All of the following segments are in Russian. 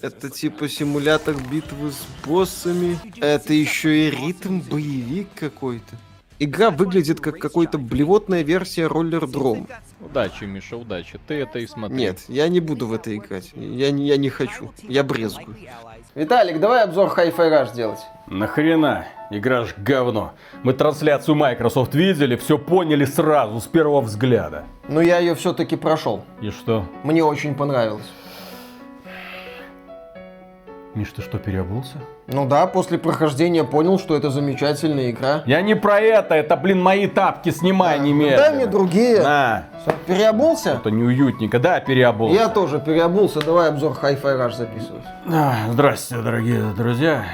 Это типа симулятор битвы с боссами. Это еще и ритм боевик какой-то. Игра выглядит как какой-то блевотная версия роллер дром. Удачи, Миша, удачи. Ты это и смотри. Нет, я не буду в это играть. Я не, я не хочу. Я брезгую. Виталик, давай обзор Hi-Fi Rush делать. Нахрена? Игра ж говно. Мы трансляцию Microsoft видели, все поняли сразу, с первого взгляда. Но я ее все-таки прошел. И что? Мне очень понравилось. Миш, ты что, переобулся? Ну да, после прохождения понял, что это замечательная игра. Я не про это, это, блин, мои тапки, снимай Да, немедленно. Дай мне другие. На, Всё, переобулся? это неуютненько, да, переобулся. Я тоже переобулся. Давай обзор Hi-Fi Rush записывать. А, Здрасте, дорогие друзья.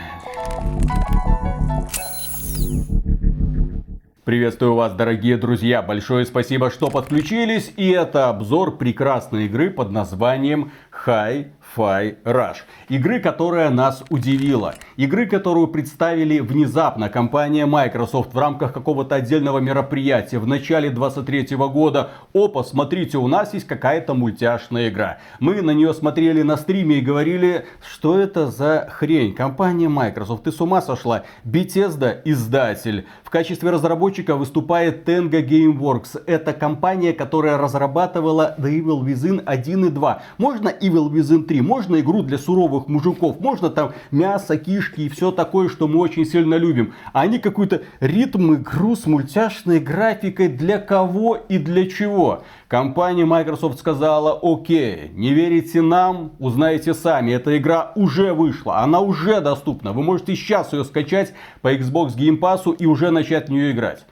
Приветствую вас, дорогие друзья. Большое спасибо, что подключились. И это обзор прекрасной игры под названием Hi-Fi Rush. Игры, которая нас удивила. Игры, которую представили внезапно компания Microsoft в рамках какого-то отдельного мероприятия в начале 23 года. Опа, смотрите, у нас есть какая-то мультяшная игра. Мы на нее смотрели на стриме и говорили, что это за хрень. Компания Microsoft, ты с ума сошла? Bethesda издатель. Качестве разработчика выступает Tenga Gameworks. Это компания, которая разрабатывала The Evil Within 1 и 2. Можно Evil Within 3, можно игру для суровых мужиков, можно там мясо, кишки и все такое, что мы очень сильно любим. А они какой-то ритм игру с мультяшной графикой для кого и для чего. Компания Microsoft сказала, окей, не верите нам, узнаете сами. Эта игра уже вышла, она уже доступна. Вы можете сейчас ее скачать по Xbox Game Pass и уже начать в нее играть.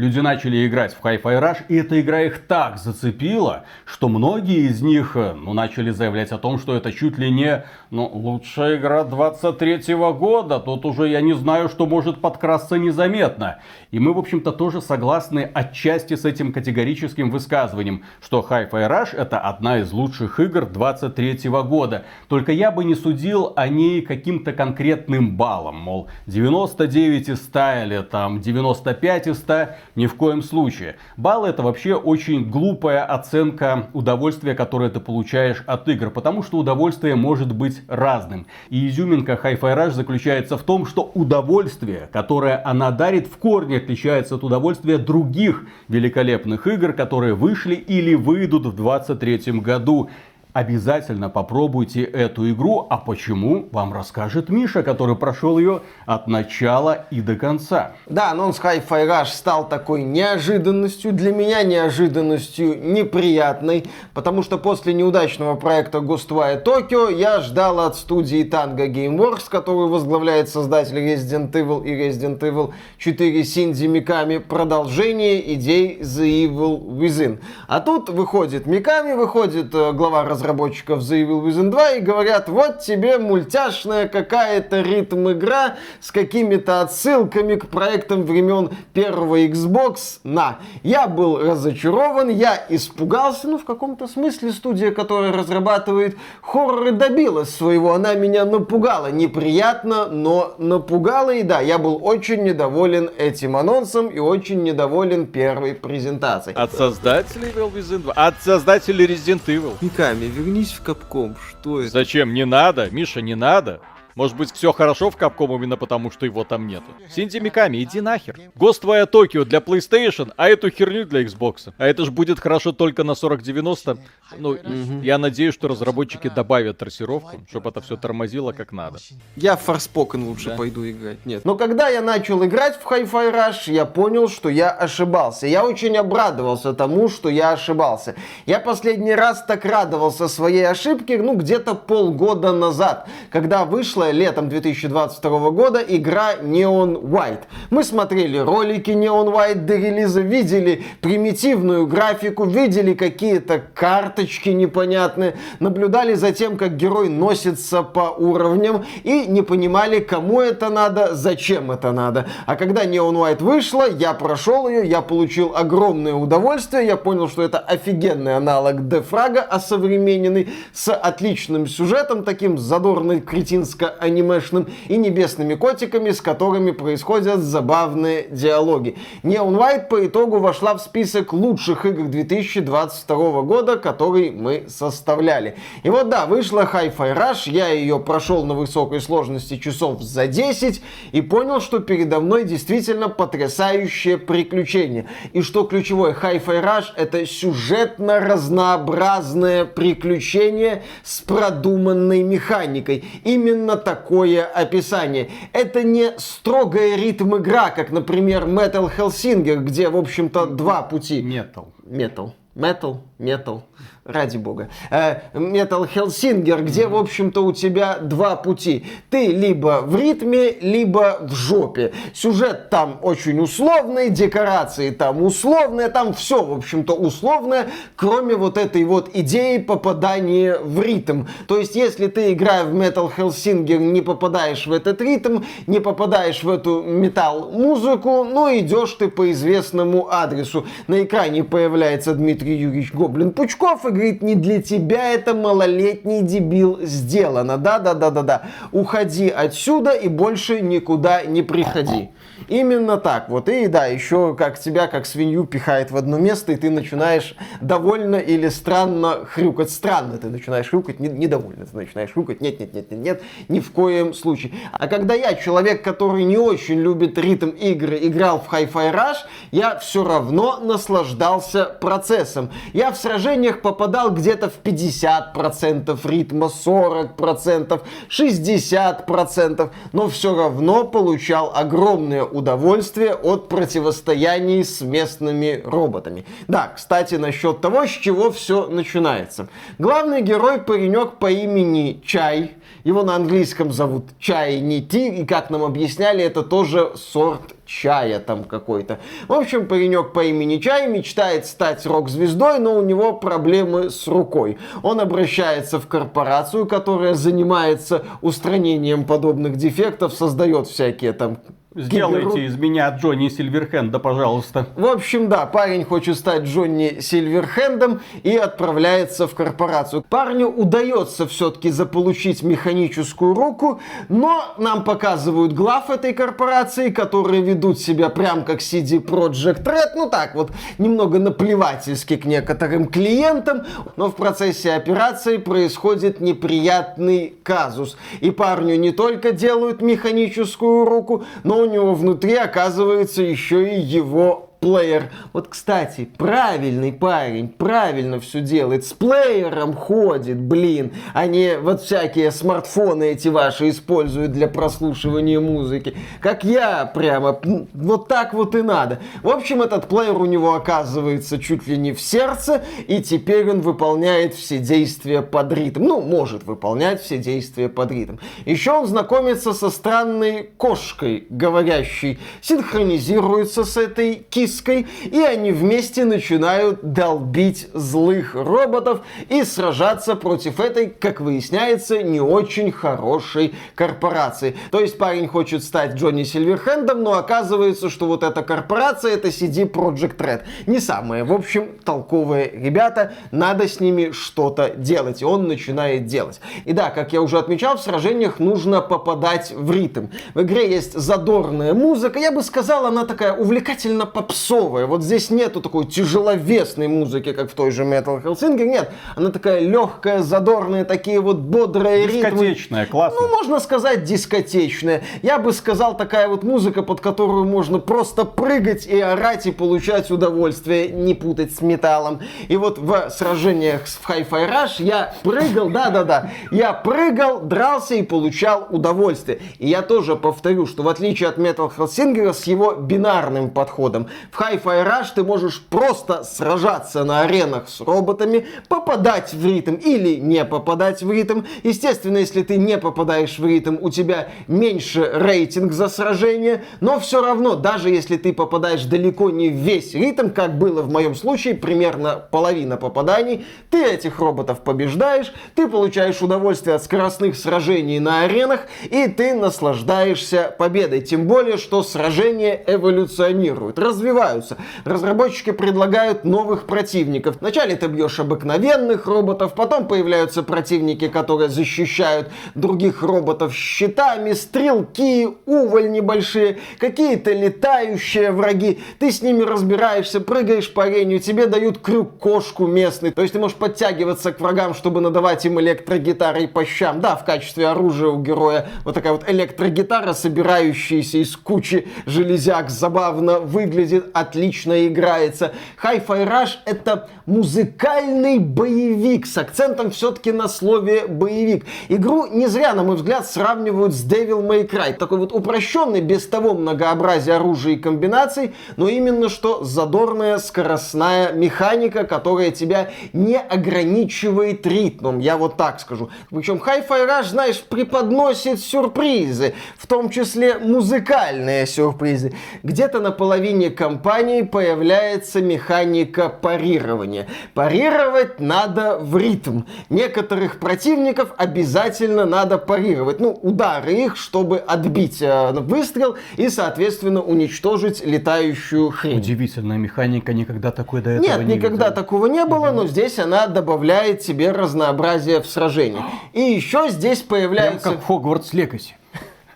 Люди начали играть в Hi-Fi Rush, и эта игра их так зацепила, что многие из них э, ну, начали заявлять о том, что это чуть ли не ну, лучшая игра 23 года. Тут уже я не знаю, что может подкрасться незаметно. И мы, в общем-то, тоже согласны отчасти с этим категорическим высказыванием, что Hi-Fi Rush это одна из лучших игр 23 года. Только я бы не судил о ней каким-то конкретным баллом, мол, 99 из 100 или там 95 из 100, ни в коем случае. Балл это вообще очень глупая оценка удовольствия, которое ты получаешь от игр, потому что удовольствие может быть разным. И изюминка Hi-Fi Rush заключается в том, что удовольствие, которое она дарит, в корне отличается от удовольствия других великолепных игр, которые вышли или выйдут в 2023 году. Обязательно попробуйте эту игру, а почему вам расскажет Миша, который прошел ее от начала и до конца. Да, анонс Hi-Fi Rush стал такой неожиданностью, для меня неожиданностью неприятной, потому что после неудачного проекта Ghostwire Tokyo я ждал от студии Tango Gameworks, которую возглавляет создатель Resident Evil и Resident Evil 4 Синди Миками, продолжение идей The Evil Within. А тут выходит Миками, выходит э, глава разработчиков The Evil Within 2 и говорят, вот тебе мультяшная какая-то ритм игра с какими-то отсылками к проектам времен первого Xbox. На. Я был разочарован, я испугался, ну в каком-то смысле студия, которая разрабатывает хорроры, добилась своего. Она меня напугала. Неприятно, но напугала. И да, я был очень недоволен этим анонсом и очень недоволен первой презентацией. От создателей Evil Within 2, от создателей Resident Evil. Миками, вернись в Капком. Что это? Зачем? Не надо, Миша, не надо. Может быть, все хорошо в Капком именно потому, что его там нету. Синди Миками, иди нахер. Ghostwire Tokyo для PlayStation, а эту херню для Xbox. А это ж будет хорошо только на 4090. Ну, я надеюсь, что разработчики добавят трассировку, чтобы это все тормозило как надо. Я в Forspoken лучше Да. пойду играть. Нет. Но когда я начал играть в Hi-Fi Rush, я понял, что я ошибался. Я очень обрадовался тому, что я ошибался. Я последний раз так радовался своей ошибке, ну, где-то полгода назад, когда вышла летом 2022 года игра Neon White. Мы смотрели ролики Neon White до релиза, видели примитивную графику, видели какие-то карточки непонятные, наблюдали за тем, как герой носится по уровням и не понимали, кому это надо, зачем это надо. А когда Neon White вышла, я прошел ее, я получил огромное удовольствие, я понял, что это офигенный аналог Дефрага, осовремененный, с отличным сюжетом, таким задорно-кретинско анимешным, и небесными котиками, с которыми происходят забавные диалоги. Neon White по итогу вошла в список лучших игр 2022 года, который мы составляли. И вот да, вышла Hi-Fi Rush, я ее прошел на высокой сложности часов за 10 и понял, что передо мной действительно потрясающее приключение. И что ключевое, Hi-Fi Rush это сюжетно разнообразное приключение с продуманной механикой. Именно такое описание. Это не строгая ритм игра, как, например, Metal Hellsinger, где, в общем-то, два пути. Metal. Metal. Metal, metal ради бога, э, Metal Hellsinger, где, в общем-то, у тебя два пути. Ты либо в ритме, либо в жопе. Сюжет там очень условный, декорации там условные, там все, в общем-то, условное, кроме вот этой вот идеи попадания в ритм. То есть, если ты, играя в Metal Hellsinger, не попадаешь в этот ритм, не попадаешь в эту металл-музыку, ну, идешь ты по известному адресу. На экране появляется Дмитрий Юрьевич Гоблин-Пучков и говорит, не для тебя это малолетний дебил сделано. Да-да-да-да-да. Уходи отсюда и больше никуда не приходи. Именно так. Вот и да, еще как тебя, как свинью, пихает в одно место, и ты начинаешь довольно или странно хрюкать. Странно ты начинаешь хрюкать, не, недовольно ты начинаешь хрюкать. Нет, нет, нет, нет, нет, ни в коем случае. А когда я, человек, который не очень любит ритм игры, играл в Hi-Fi Rush, я все равно наслаждался процессом. Я в сражениях попадал где-то в 50% ритма, 40%, 60%, но все равно получал огромное удовольствие от противостояний с местными роботами. Да, кстати, насчет того, с чего все начинается. Главный герой паренек по имени Чай. Его на английском зовут Чай не Ти, и как нам объясняли, это тоже сорт чая там какой-то. В общем, паренек по имени Чай мечтает стать рок-звездой, но у него проблемы с рукой. Он обращается в корпорацию, которая занимается устранением подобных дефектов, создает всякие там Сделайте из меня Джонни Сильверхенда, пожалуйста. В общем, да, парень хочет стать Джонни Сильверхендом и отправляется в корпорацию. Парню удается все-таки заполучить механическую руку, но нам показывают глав этой корпорации, которые ведут себя прям как CD Project Red, ну так вот, немного наплевательски к некоторым клиентам, но в процессе операции происходит неприятный казус. И парню не только делают механическую руку, но у него внутри оказывается еще и его плеер. Вот, кстати, правильный парень, правильно все делает. С плеером ходит, блин, а не вот всякие смартфоны эти ваши используют для прослушивания музыки. Как я прямо, вот так вот и надо. В общем, этот плеер у него оказывается чуть ли не в сердце, и теперь он выполняет все действия под ритм. Ну, может выполнять все действия под ритм. Еще он знакомится со странной кошкой, говорящей, синхронизируется с этой кис Киской, и они вместе начинают долбить злых роботов и сражаться против этой, как выясняется, не очень хорошей корпорации. То есть парень хочет стать Джонни Сильверхендом, но оказывается, что вот эта корпорация это CD Project Red. Не самые, в общем, толковые ребята, надо с ними что-то делать, и он начинает делать. И да, как я уже отмечал, в сражениях нужно попадать в ритм. В игре есть задорная музыка, я бы сказал, она такая увлекательно попсовая попсовая. Вот здесь нету такой тяжеловесной музыки, как в той же Metal Hellsinger. Нет, она такая легкая, задорная, такие вот бодрые ритмы. Дискотечная, классно. Ну, можно сказать, дискотечная. Я бы сказал, такая вот музыка, под которую можно просто прыгать и орать и получать удовольствие, не путать с металлом. И вот в сражениях с Hi-Fi Rush я прыгал, да-да-да, я прыгал, дрался и получал удовольствие. И я тоже повторю, что в отличие от Metal Hellsinger с его бинарным подходом, в Hi-Fi Rush ты можешь просто сражаться на аренах с роботами, попадать в ритм или не попадать в ритм. Естественно, если ты не попадаешь в ритм, у тебя меньше рейтинг за сражение, но все равно, даже если ты попадаешь далеко не в весь ритм, как было в моем случае, примерно половина попаданий, ты этих роботов побеждаешь, ты получаешь удовольствие от скоростных сражений на аренах, и ты наслаждаешься победой. Тем более, что сражения эволюционируют, развиваются развиваются. Разработчики предлагают новых противников. Вначале ты бьешь обыкновенных роботов, потом появляются противники, которые защищают других роботов щитами, стрелки, уволь небольшие, какие-то летающие враги. Ты с ними разбираешься, прыгаешь по арене, тебе дают крюк-кошку местный. То есть ты можешь подтягиваться к врагам, чтобы надавать им электрогитарой по щам. Да, в качестве оружия у героя вот такая вот электрогитара, собирающаяся из кучи железяк, забавно выглядит, отлично играется. Hi-Fi Rush это музыкальный боевик с акцентом все-таки на слове боевик. Игру не зря, на мой взгляд, сравнивают с Devil May Cry. Такой вот упрощенный, без того многообразия оружия и комбинаций, но именно что задорная скоростная механика, которая тебя не ограничивает ритмом. Я вот так скажу. Причем Hi-Fi Rush, знаешь, преподносит сюрпризы, в том числе музыкальные сюрпризы. Где-то на половине кампании появляется механика парирования. Парировать надо в ритм. Некоторых противников обязательно надо парировать. Ну, удары их, чтобы отбить э, выстрел и, соответственно, уничтожить летающую хрень. Удивительная механика, никогда такой до этого Нет, не никогда видел. такого не было, но здесь она добавляет тебе разнообразие в сражении. И еще здесь Прям появляется... как в Хогвартс Легаси.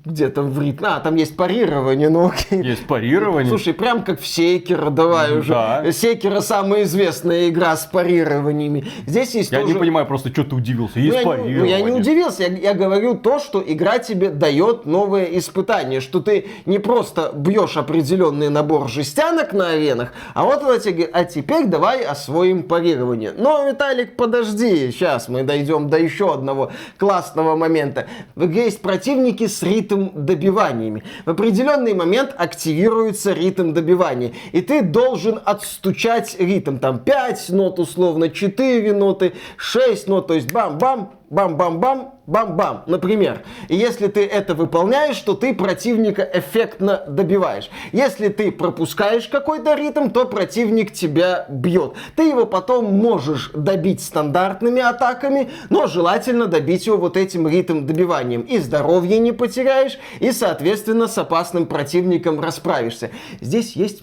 Где-то в ритм. А, там есть парирование, ну окей. Есть парирование. Слушай, прям как в Секера, давай уже. Да. Секера самая известная игра с парированиями. Здесь есть я тоже... не понимаю, просто что ты удивился. Ну, Есть я, ну, парирование. я не удивился, я, я говорю то, что игра тебе дает новое испытание, что ты не просто бьешь определенный набор жестянок на аренах, а вот она тебе говорит, а теперь давай освоим парирование. Но, Виталик, подожди, сейчас мы дойдем до еще одного классного момента. В игре есть противники с ритм добиваниями. В определенный момент активируется ритм добивания, и ты должен отстучать ритм, там 5 нот условно, 4 ноты, 6 нот, то есть бам-бам, бам-бам-бам, бам-бам, например. И если ты это выполняешь, то ты противника эффектно добиваешь. Если ты пропускаешь какой-то ритм, то противник тебя бьет. Ты его потом можешь добить стандартными атаками, но желательно добить его вот этим ритм добиванием. И здоровье не потеряешь, и, соответственно, с опасным противником расправишься. Здесь есть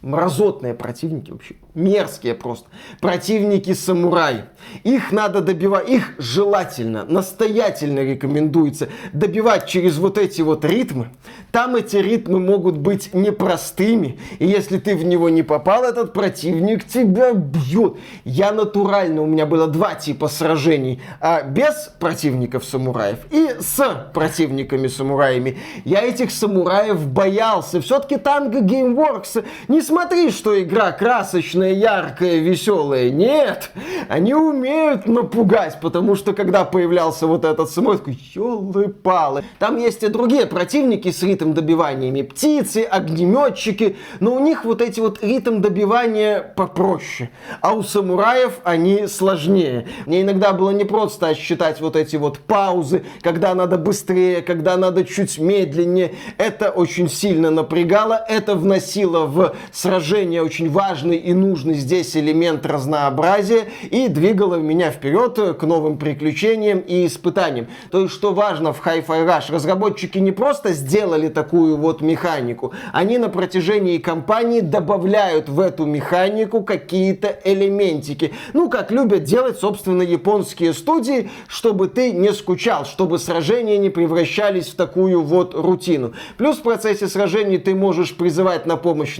Мразотные противники вообще, мерзкие просто. Противники самурай. Их надо добивать, их желательно, настоятельно рекомендуется добивать через вот эти вот ритмы. Там эти ритмы могут быть непростыми. И если ты в него не попал, этот противник тебя бьет. Я натурально, у меня было два типа сражений. А без противников самураев и с противниками самураями. Я этих самураев боялся. Все-таки танго Gameworks не смотри, что игра красочная, яркая, веселая. Нет, они умеют напугать, потому что когда появлялся вот этот я такой, елы-палы. Там есть и другие противники с ритм добиваниями. Птицы, огнеметчики, но у них вот эти вот ритм добивания попроще. А у самураев они сложнее. Мне иногда было не просто считать вот эти вот паузы, когда надо быстрее, когда надо чуть медленнее. Это очень сильно напрягало, это вносило в сражение очень важный и нужный здесь элемент разнообразия и двигало меня вперед к новым приключениям и испытаниям. То есть, что важно в Hi-Fi Rush, разработчики не просто сделали такую вот механику, они на протяжении кампании добавляют в эту механику какие-то элементики. Ну, как любят делать, собственно, японские студии, чтобы ты не скучал, чтобы сражения не превращались в такую вот рутину. Плюс в процессе сражений ты можешь призывать на помощь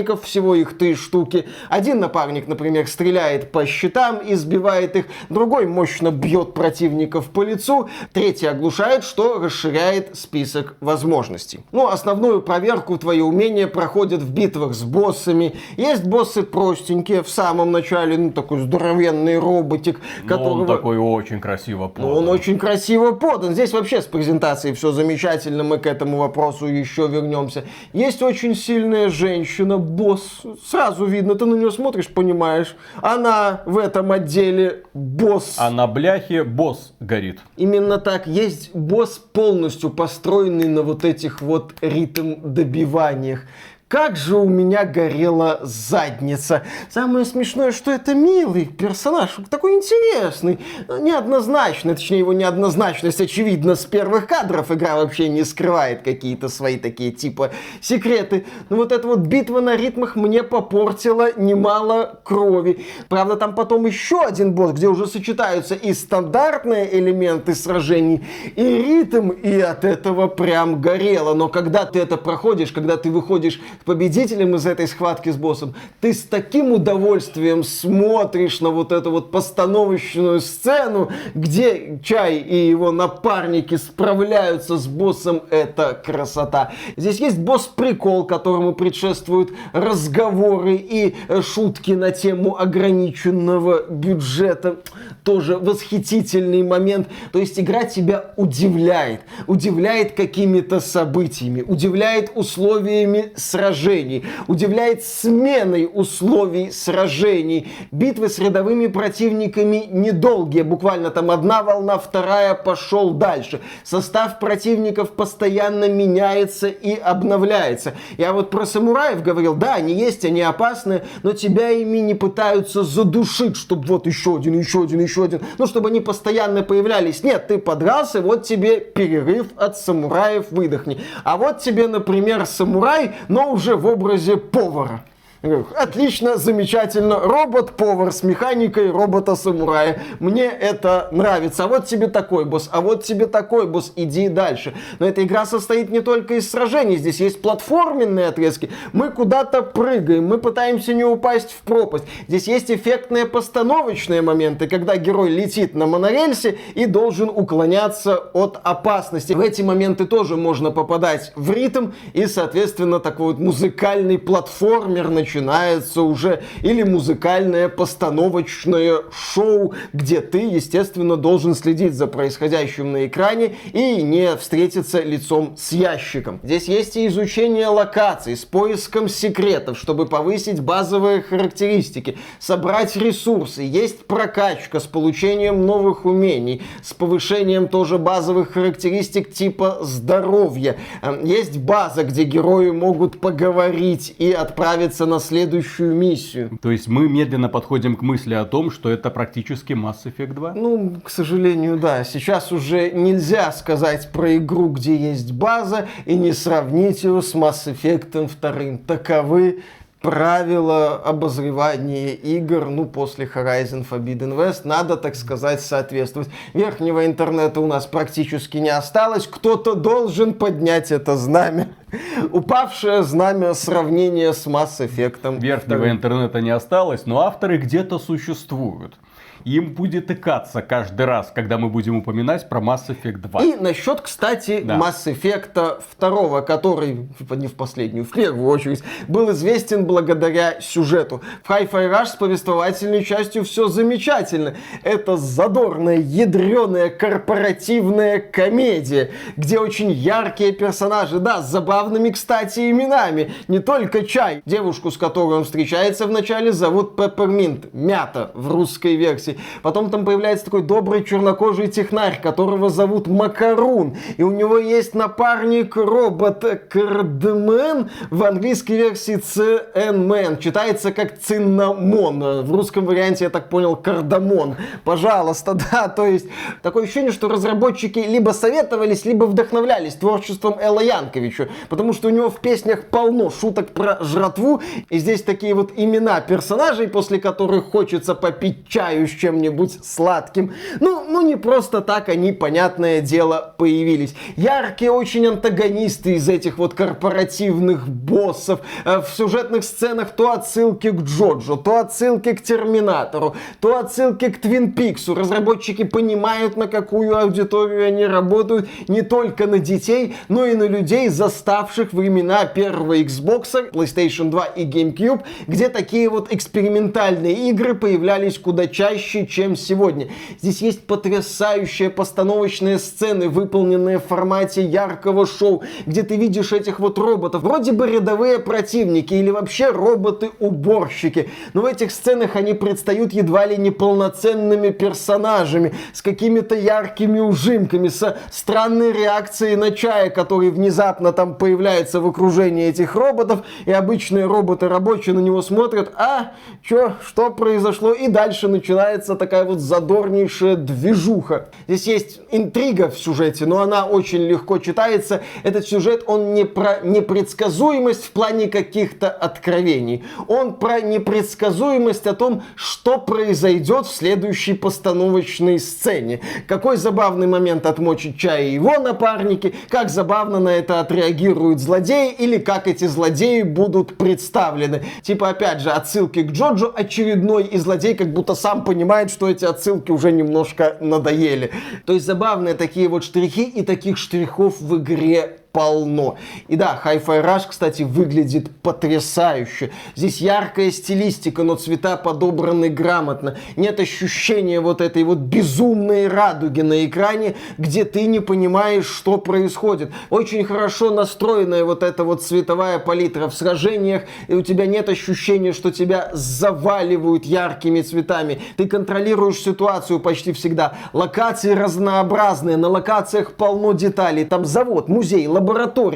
напарников, всего их три штуки. Один напарник, например, стреляет по щитам и сбивает их, другой мощно бьет противников по лицу, третий оглушает, что расширяет список возможностей. Ну, основную проверку твои умения проходят в битвах с боссами. Есть боссы простенькие в самом начале, ну, такой здоровенный роботик, Но которого... он такой очень красиво Ну, он очень красиво подан. Здесь вообще с презентацией все замечательно, мы к этому вопросу еще вернемся. Есть очень сильная женщина, босс. Сразу видно, ты на нее смотришь, понимаешь. Она в этом отделе босс. А на бляхе босс горит. Именно так. Есть босс полностью построенный на вот этих вот ритм добиваниях. Как же у меня горела задница. Самое смешное, что это милый персонаж, такой интересный, неоднозначный, точнее его неоднозначность очевидно с первых кадров. Игра вообще не скрывает какие-то свои такие типа секреты. Но вот эта вот битва на ритмах мне попортила немало крови. Правда, там потом еще один босс, где уже сочетаются и стандартные элементы сражений, и ритм, и от этого прям горело. Но когда ты это проходишь, когда ты выходишь победителем из этой схватки с боссом, ты с таким удовольствием смотришь на вот эту вот постановочную сцену, где Чай и его напарники справляются с боссом. Это красота. Здесь есть босс-прикол, которому предшествуют разговоры и шутки на тему ограниченного бюджета. Тоже восхитительный момент. То есть игра тебя удивляет. Удивляет какими-то событиями, удивляет условиями сражений, удивляет сменой условий сражений. Битвы с рядовыми противниками недолгие, буквально там одна волна, вторая пошел дальше. Состав противников постоянно меняется и обновляется. Я вот про самураев говорил, да, они есть, они опасны, но тебя ими не пытаются задушить, чтобы вот еще один, еще один, еще один, ну, чтобы они постоянно появлялись. Нет, ты подрался, вот тебе перерыв от самураев, выдохни. А вот тебе, например, самурай, но уже в образе повара. Отлично, замечательно. Робот-повар с механикой робота-самурая. Мне это нравится. А вот тебе такой босс, а вот тебе такой босс. Иди дальше. Но эта игра состоит не только из сражений. Здесь есть платформенные отрезки. Мы куда-то прыгаем, мы пытаемся не упасть в пропасть. Здесь есть эффектные постановочные моменты, когда герой летит на монорельсе и должен уклоняться от опасности. В эти моменты тоже можно попадать в ритм и, соответственно, такой вот музыкальный платформер начинается уже или музыкальное постановочное шоу, где ты, естественно, должен следить за происходящим на экране и не встретиться лицом с ящиком. Здесь есть и изучение локаций с поиском секретов, чтобы повысить базовые характеристики, собрать ресурсы. Есть прокачка с получением новых умений, с повышением тоже базовых характеристик типа здоровья. Эм, есть база, где герои могут поговорить и отправиться на следующую миссию. То есть мы медленно подходим к мысли о том, что это практически Mass Effect 2? Ну, к сожалению, да. Сейчас уже нельзя сказать про игру, где есть база, и не сравнить ее с Mass Effect 2. Таковы правила обозревания игр, ну, после Horizon Forbidden West, надо, так сказать, соответствовать. Верхнего интернета у нас практически не осталось, кто-то должен поднять это знамя. Упавшее знамя сравнения с Mass Effect. Верхнего интернета не осталось, но авторы где-то существуют им будет икаться каждый раз, когда мы будем упоминать про Mass Effect 2. И насчет, кстати, да. Mass Effect 2, который, не в последнюю, в первую очередь, был известен благодаря сюжету. В Hi-Fi Rush с повествовательной частью все замечательно. Это задорная, ядреная, корпоративная комедия, где очень яркие персонажи, да, с забавными, кстати, именами. Не только Чай. Девушку, с которой он встречается вначале, зовут Пепперминт. Мята в русской версии версий. Потом там появляется такой добрый чернокожий технарь, которого зовут Макарун. И у него есть напарник робот Кардмен в английской версии CN-Man. Читается как циннамон. В русском варианте, я так понял, кардамон. Пожалуйста, да. То есть такое ощущение, что разработчики либо советовались, либо вдохновлялись творчеством Элла Янковича. Потому что у него в песнях полно шуток про жратву. И здесь такие вот имена персонажей, после которых хочется попить чаю с чем-нибудь сладким. Ну, ну не просто так они, понятное дело, появились. Яркие очень антагонисты из этих вот корпоративных боссов. Э, в сюжетных сценах то отсылки к Джоджо, то отсылки к Терминатору, то отсылки к Твин Пиксу. Разработчики понимают, на какую аудиторию они работают. Не только на детей, но и на людей, заставших времена первого Xbox, PlayStation 2 и GameCube, где такие вот экспериментальные игры появлялись куда чаще чаще, чем сегодня. Здесь есть потрясающие постановочные сцены, выполненные в формате яркого шоу, где ты видишь этих вот роботов. Вроде бы рядовые противники или вообще роботы-уборщики. Но в этих сценах они предстают едва ли не полноценными персонажами, с какими-то яркими ужимками, со странной реакцией на чая, который внезапно там появляется в окружении этих роботов, и обычные роботы рабочие на него смотрят, а, чё, что произошло? И дальше начинается такая вот задорнейшая движуха. Здесь есть интрига в сюжете, но она очень легко читается. Этот сюжет, он не про непредсказуемость в плане каких-то откровений. Он про непредсказуемость о том, что произойдет в следующей постановочной сцене. Какой забавный момент отмочит чай его напарники, как забавно на это отреагируют злодеи, или как эти злодеи будут представлены. Типа, опять же, отсылки к Джоджо очередной, и злодей как будто сам понимает, что эти отсылки уже немножко надоели. То есть забавные такие вот штрихи, и таких штрихов в игре полно. И да, Hi-Fi Rush, кстати, выглядит потрясающе. Здесь яркая стилистика, но цвета подобраны грамотно. Нет ощущения вот этой вот безумной радуги на экране, где ты не понимаешь, что происходит. Очень хорошо настроенная вот эта вот цветовая палитра в сражениях, и у тебя нет ощущения, что тебя заваливают яркими цветами. Ты контролируешь ситуацию почти всегда. Локации разнообразные, на локациях полно деталей. Там завод, музей, лаборатория,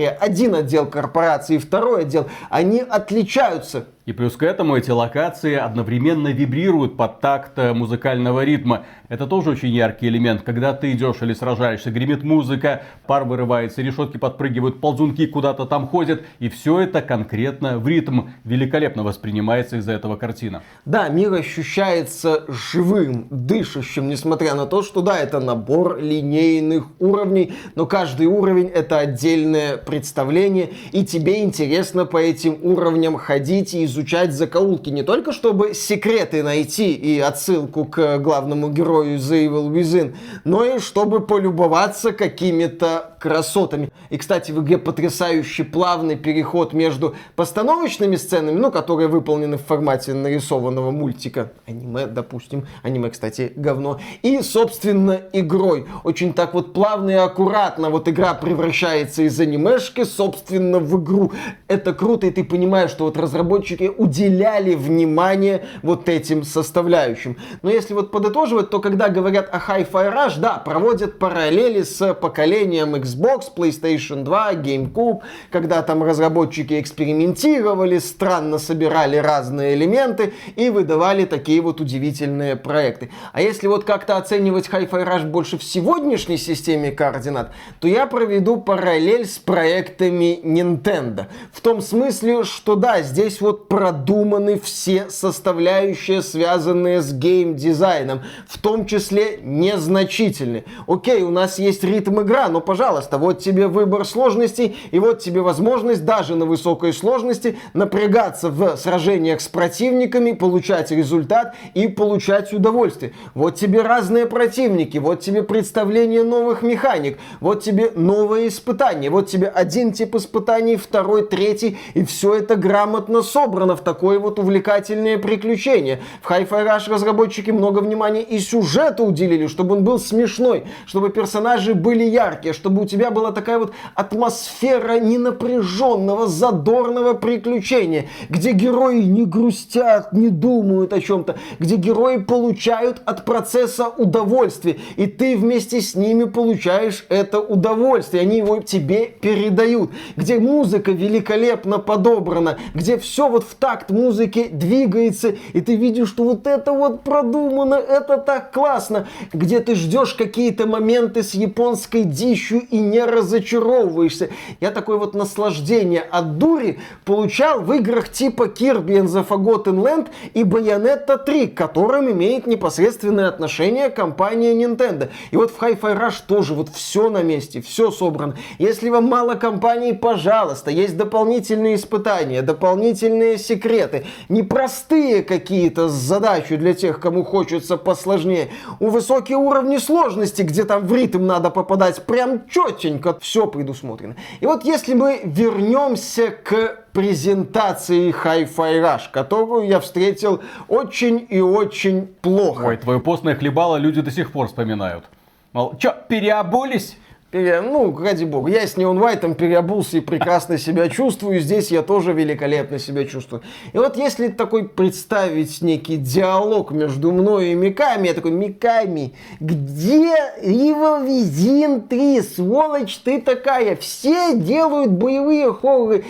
один отдел корпорации, второй отдел, они отличаются и плюс к этому эти локации одновременно вибрируют под такт э, музыкального ритма. Это тоже очень яркий элемент. Когда ты идешь или сражаешься, гремит музыка, пар вырывается, решетки подпрыгивают, ползунки куда-то там ходят. И все это конкретно в ритм. Великолепно воспринимается из-за этого картина. Да, мир ощущается живым, дышащим, несмотря на то, что да, это набор линейных уровней, но каждый уровень это отдельное представление, и тебе интересно по этим уровням ходить и изучать закоулки не только чтобы секреты найти и отсылку к главному герою The Evil Within, но и чтобы полюбоваться какими-то красотами. И, кстати, в игре потрясающий плавный переход между постановочными сценами, ну, которые выполнены в формате нарисованного мультика, аниме, допустим, аниме, кстати, говно, и, собственно, игрой. Очень так вот плавно и аккуратно вот игра превращается из анимешки, собственно, в игру. Это круто, и ты понимаешь, что вот разработчики все-таки уделяли внимание вот этим составляющим. Но если вот подытоживать, то когда говорят о Hi-Fi Rush, да, проводят параллели с поколением Xbox, PlayStation 2, GameCube, когда там разработчики экспериментировали, странно собирали разные элементы и выдавали такие вот удивительные проекты. А если вот как-то оценивать Hi-Fi Rush больше в сегодняшней системе координат, то я проведу параллель с проектами Nintendo. В том смысле, что да, здесь вот продуманы все составляющие, связанные с геймдизайном, в том числе незначительные. Окей, у нас есть ритм игра, но, пожалуйста, вот тебе выбор сложностей, и вот тебе возможность даже на высокой сложности напрягаться в сражениях с противниками, получать результат и получать удовольствие. Вот тебе разные противники, вот тебе представление новых механик, вот тебе новые испытания, вот тебе один тип испытаний, второй, третий, и все это грамотно собрано собрано в такое вот увлекательное приключение. В Hi-Fi Rush разработчики много внимания и сюжету уделили, чтобы он был смешной, чтобы персонажи были яркие, чтобы у тебя была такая вот атмосфера ненапряженного, задорного приключения, где герои не грустят, не думают о чем-то, где герои получают от процесса удовольствие, и ты вместе с ними получаешь это удовольствие, они его тебе передают, где музыка великолепно подобрана, где все вот в такт музыки двигается, и ты видишь, что вот это вот продумано, это так классно, где ты ждешь какие-то моменты с японской дичью и не разочаровываешься. Я такое вот наслаждение от дури получал в играх типа Kirby and the Forgotten Land и Bayonetta 3, к которым имеет непосредственное отношение компания Nintendo. И вот в Hi-Fi Rush тоже вот все на месте, все собрано. Если вам мало компаний, пожалуйста, есть дополнительные испытания, дополнительные секреты, непростые какие-то задачи для тех, кому хочется посложнее. У высокие уровни сложности, где там в ритм надо попадать прям четенько, все предусмотрено. И вот если мы вернемся к презентации Hi-Fi Rush, которую я встретил очень и очень плохо. Ой, твое постное хлебало люди до сих пор вспоминают. Мол, чё, переобулись? Пере... Ну, ради бога, я с Неон Вайтом переобулся и прекрасно себя чувствую, здесь я тоже великолепно себя чувствую. И вот если такой представить некий диалог между мной и Миками, я такой, Миками, где Ривовизин 3, сволочь ты такая, все делают боевые хорроры,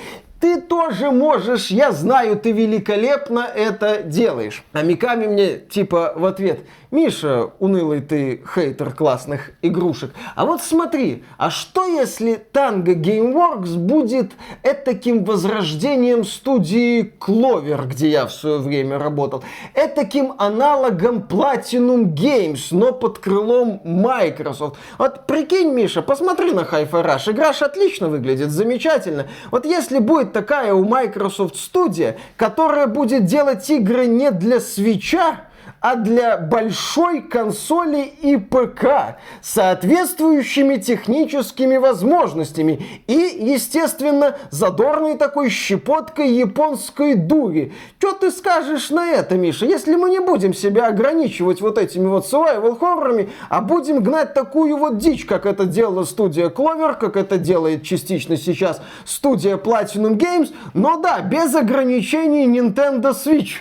ты тоже можешь, я знаю, ты великолепно это делаешь. А Миками мне типа в ответ, Миша, унылый ты хейтер классных игрушек. А вот смотри, а что если Tango Gameworks будет этаким возрождением студии Clover, где я в свое время работал? Этаким аналогом Platinum Games, но под крылом Microsoft. Вот прикинь, Миша, посмотри на Hi-Fi Rush. Игра ж отлично выглядит, замечательно. Вот если будет такая у Microsoft студия, которая будет делать игры не для свеча, а для большой консоли и ПК с соответствующими техническими возможностями и, естественно, задорной такой щепоткой японской дури. Что ты скажешь на это, Миша, если мы не будем себя ограничивать вот этими вот survival хоррорами, а будем гнать такую вот дичь, как это делала студия Clover, как это делает частично сейчас студия Platinum Games, но да, без ограничений Nintendo Switch.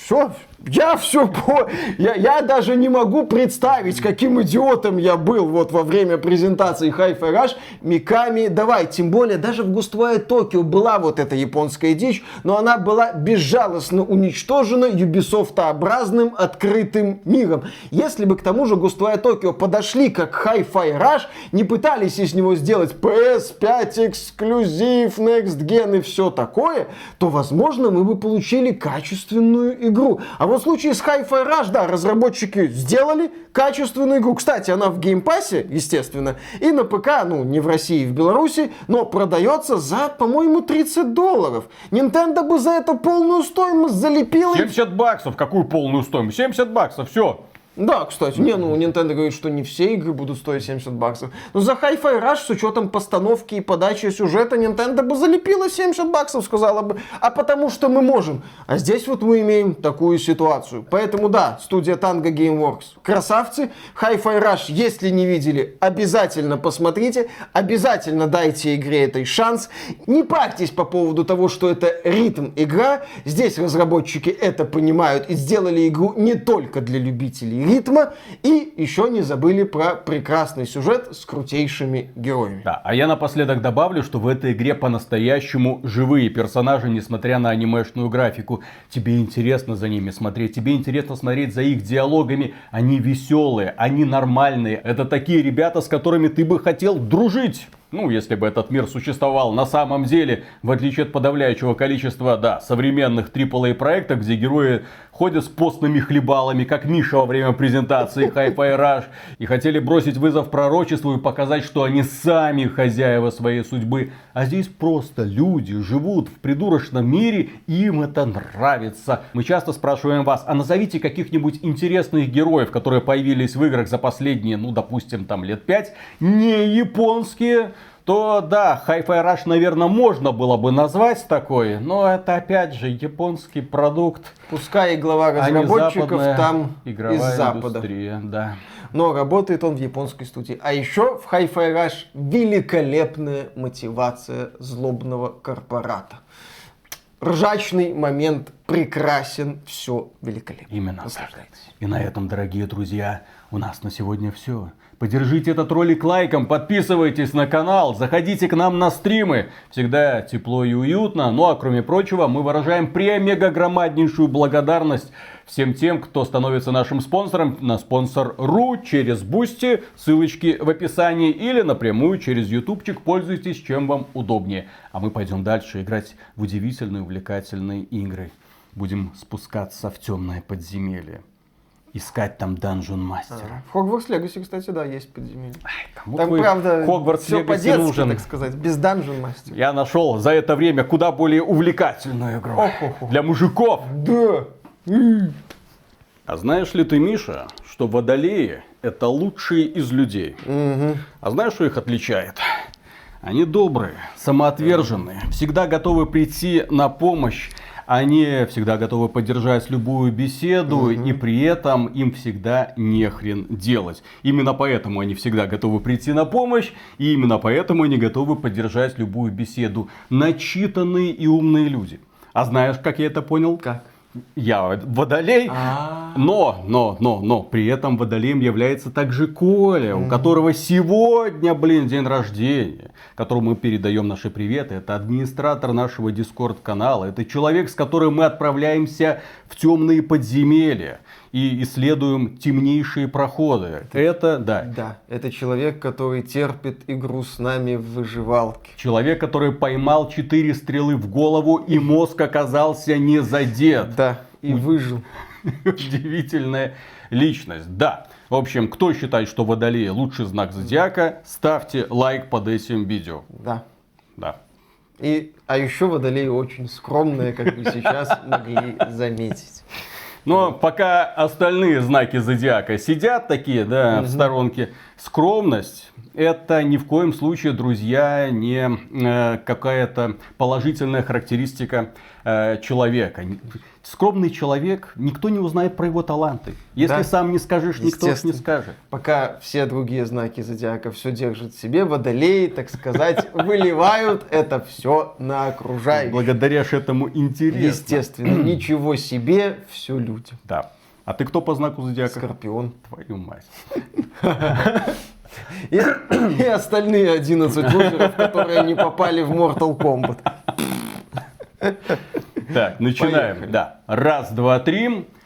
Все, я все по... Я, я даже не могу представить, каким идиотом я был вот во время презентации Hi-Fi Rush. Миками, давай, тем более, даже в Густвае Токио была вот эта японская дичь, но она была безжалостно уничтожена Ubisoft-образным открытым миром. Если бы к тому же Густвая Токио подошли как Hi-Fi Rush, не пытались из него сделать PS5 эксклюзив, Next Gen и все такое, то, возможно, мы бы получили качественную игру. А вот в случае с Hi-Fi Rush, да, разработчики сделали качественную игру. Кстати, она в Game Pass е, естественно, и на ПК, ну, не в России, в Беларуси, но продается за, по-моему, 30 долларов. Nintendo бы за это полную стоимость залепила. 70 баксов, какую полную стоимость? 70 баксов, все. Да, кстати. Не, ну, Nintendo говорит, что не все игры будут стоить 70 баксов. Но за Hi-Fi Rush с учетом постановки и подачи сюжета Nintendo бы залепила 70 баксов, сказала бы. А потому что мы можем. А здесь вот мы имеем такую ситуацию. Поэтому да, студия Tango Gameworks. Красавцы. Hi-Fi Rush, если не видели, обязательно посмотрите. Обязательно дайте игре этой шанс. Не парьтесь по поводу того, что это ритм игра. Здесь разработчики это понимают и сделали игру не только для любителей ритма. И еще не забыли про прекрасный сюжет с крутейшими героями. Да, а я напоследок добавлю, что в этой игре по-настоящему живые персонажи, несмотря на анимешную графику. Тебе интересно за ними смотреть, тебе интересно смотреть за их диалогами. Они веселые, они нормальные. Это такие ребята, с которыми ты бы хотел дружить. Ну, если бы этот мир существовал на самом деле, в отличие от подавляющего количества, да, современных AAA проектов, где герои ходят с постными хлебалами, как Миша во время презентации Hi-Fi Rush, и хотели бросить вызов пророчеству и показать, что они сами хозяева своей судьбы. А здесь просто люди живут в придурочном мире, и им это нравится. Мы часто спрашиваем вас, а назовите каких-нибудь интересных героев, которые появились в играх за последние, ну, допустим, там лет пять, не японские, то да, Hi-Fi Rush, наверное, можно было бы назвать такой, но это опять же японский продукт. Пускай и глава а разработчиков там игровая из Запада. Да. Но работает он в японской студии. А еще в Hi-Fi Rush великолепная мотивация злобного корпората. Ржачный момент прекрасен, все великолепно. Именно так. И на этом, дорогие друзья, у нас на сегодня все. Поддержите этот ролик лайком, подписывайтесь на канал, заходите к нам на стримы. Всегда тепло и уютно. Ну а кроме прочего, мы выражаем премега громаднейшую благодарность всем тем, кто становится нашим спонсором на sponsr.ru через Boosty, ссылочки в описании или напрямую через ютубчик. Пользуйтесь, чем вам удобнее. А мы пойдем дальше играть в удивительные увлекательные игры. Будем спускаться в темное подземелье. Искать там dungeon master а. А, В Hogwarts Legacy, кстати, да, есть подземелье. Кому Там, правда, Хогвартс все по-детски, нужен? так сказать, без dungeon master а. Я нашел за это время куда более увлекательную игру. Ох-ох-ох. Для мужиков. Да. А знаешь ли ты, Миша, что водолеи это лучшие из людей? А знаешь, что их отличает? Они добрые, самоотверженные, всегда готовы прийти на помощь. Они всегда готовы поддержать любую беседу, и при этом им всегда не хрен делать. Именно поэтому они всегда готовы прийти на помощь, и именно поэтому они готовы поддержать любую беседу. Начитанные и умные люди. А знаешь, как я это понял? Как? Я водолей, А. но, но, но, но, при этом водолеем является также Коля, у которого сегодня, блин, день рождения, которому мы передаем наши приветы. Это администратор нашего дискорд-канала. Это человек, с которым мы отправляемся в темные подземелья и исследуем темнейшие проходы. Это, да, Да, это человек, который терпит игру с нами в выживалке. человек, который поймал четыре стрелы в голову, и мозг оказался не задет. Да, и выжил. Удивительная личность. Да. В общем, кто считает, что водолей лучший знак зодиака, ставьте лайк под этим видео. Да. Да. И, а еще водолеи очень скромные, как вы сейчас могли заметить. Но пока остальные знаки зодиака сидят такие, да, в сторонке, скромность это ни в коем случае, друзья, не э, какая-то положительная характеристика э, человека. Скромный человек, никто не узнает про его таланты. Если Да. сам не скажешь, никто ж не скажет. Пока все другие знаки зодиака все держат в себе, водолеи, так сказать, выливают это все на окружающих. Благодаря этому интересно. Естественно, ничего себе, все людям. Да. А ты кто по знаку зодиака? Скорпион. Твою мать. И, и остальные 11 лузеров, которые не попали в Mortal Kombat. Так, начинаем. Поехали. Да. Раз, два, три.